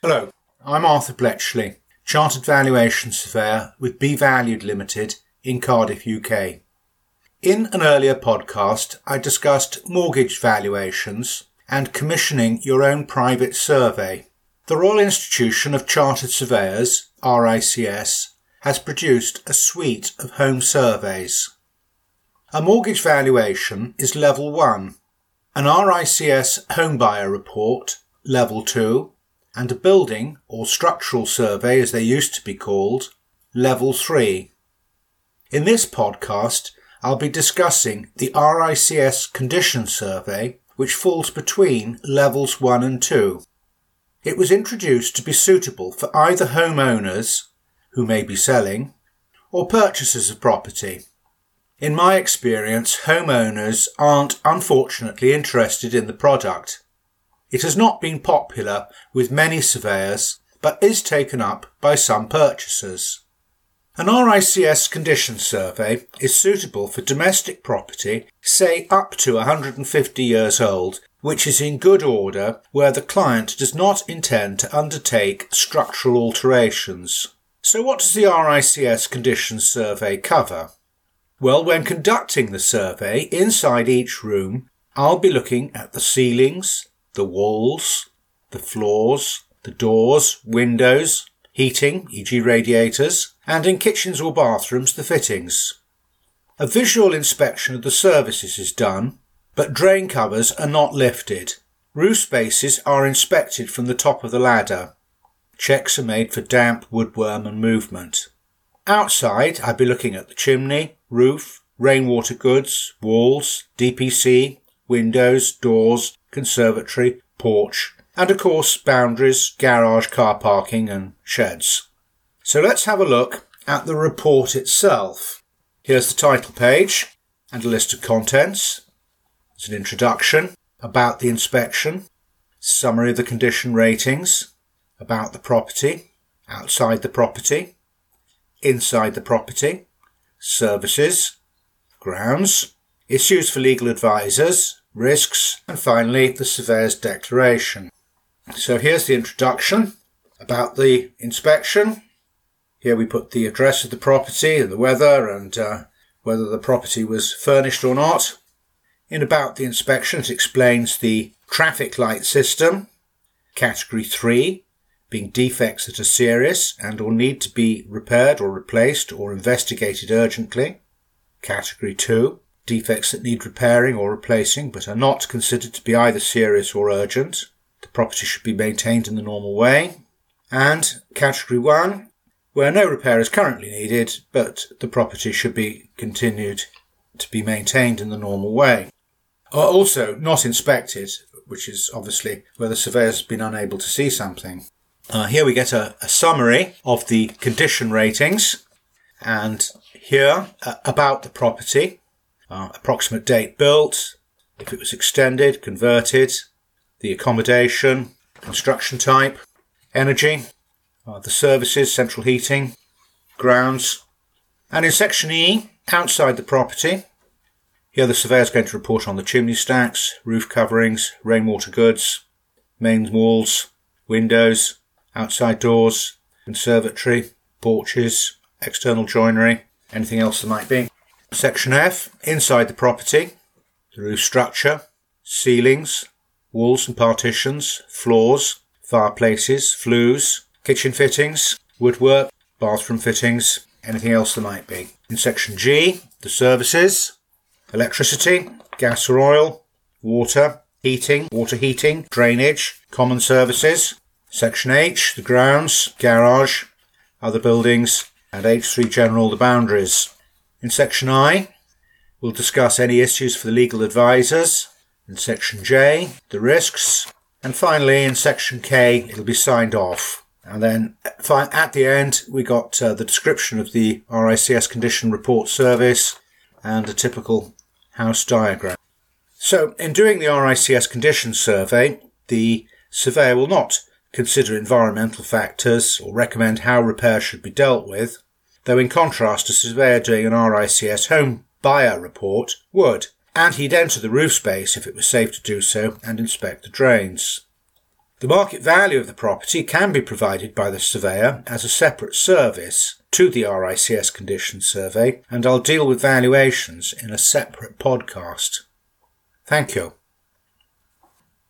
Hello, I'm Arthur Bletchley, Chartered Valuation Surveyor with Be Valued Limited in Cardiff, UK. In an earlier podcast, I discussed mortgage valuations and commissioning your own private survey. The Royal Institution of Chartered Surveyors, RICS, has produced a suite of home surveys. A mortgage valuation is level 1, an RICS home buyer report, level 2, and a building or structural survey as they used to be called, level 3. In this podcast, I'll be discussing the RICS condition survey, which falls between levels 1 and 2. It was introduced to be suitable for either homeowners, who may be selling, or purchasers of property. In my experience, homeowners aren't unfortunately interested in the product. It has not been popular with many surveyors, but is taken up by some purchasers. An RICS condition survey is suitable for domestic property, say up to 150 years old, which is in good order where the client does not intend to undertake structural alterations. So what does the RICS condition survey cover? Well, when conducting the survey inside each room, I'll be looking at the ceilings, the walls, the floors, the doors, windows, heating, e.g. radiators, and in kitchens or bathrooms, the fittings. A visual inspection of the services is done, but drain covers are not lifted. Roof spaces are inspected from the top of the ladder. Checks are made for damp, woodworm and movement. Outside, I'd be looking at the chimney, roof, rainwater goods, walls, DPC, windows, doors, conservatory, porch, and of course boundaries, garage, car parking and sheds. So let's have a look at the report itself. Here's the title page and a list of contents. There's an introduction about the inspection, summary of the condition ratings, about the property, outside the property, inside the property, services, grounds, issues for legal advisors, risks, and finally the surveyor's declaration. So here's the introduction about the inspection. Here we put the address of the property and the weather and uh, whether the property was furnished or not. In about the inspection, it explains the traffic light system, category 3, being defects that are serious and or need to be repaired or replaced or investigated urgently. Category 2, defects that need repairing or replacing but are not considered to be either serious or urgent. The property should be maintained in the normal way. And category 1, where no repair is currently needed, but the property should be continued to be maintained in the normal way. Also, not inspected, which is obviously where the surveyor's been unable to see something. Uh, here we get a, a, summary of the condition ratings, and here uh, about the property, uh, approximate date built, if it was extended, converted, the accommodation, construction type, energy, uh, the services, central heating, grounds, and in section E, outside the property, here the surveyor is going to report on the chimney stacks, roof coverings, rainwater goods, main walls, windows, outside doors, conservatory, porches, external joinery, anything else there might be. Section F, inside the property, the roof structure, ceilings, walls and partitions, floors, fireplaces, flues, kitchen fittings, woodwork, bathroom fittings, anything else there might be. In section G, the services, electricity, gas or oil, water, heating, water heating, drainage, common services, Section H, the grounds, garage, other buildings, and H3 general, the boundaries. In Section I, we'll discuss any issues for the legal advisors. In Section J, the risks. And finally, in Section K, it'll be signed off. And then at the end, we got uh, the description of the RICS condition report service and a typical house diagram. So, in doing the RICS condition survey, the surveyor will not consider environmental factors or recommend how repair should be dealt with, though in contrast a surveyor doing an RICS home buyer report would, and he'd enter the roof space if it was safe to do so and inspect the drains. The market value of the property can be provided by the surveyor as a separate service to the RICS condition survey, and I'll deal with valuations in a separate podcast. Thank you.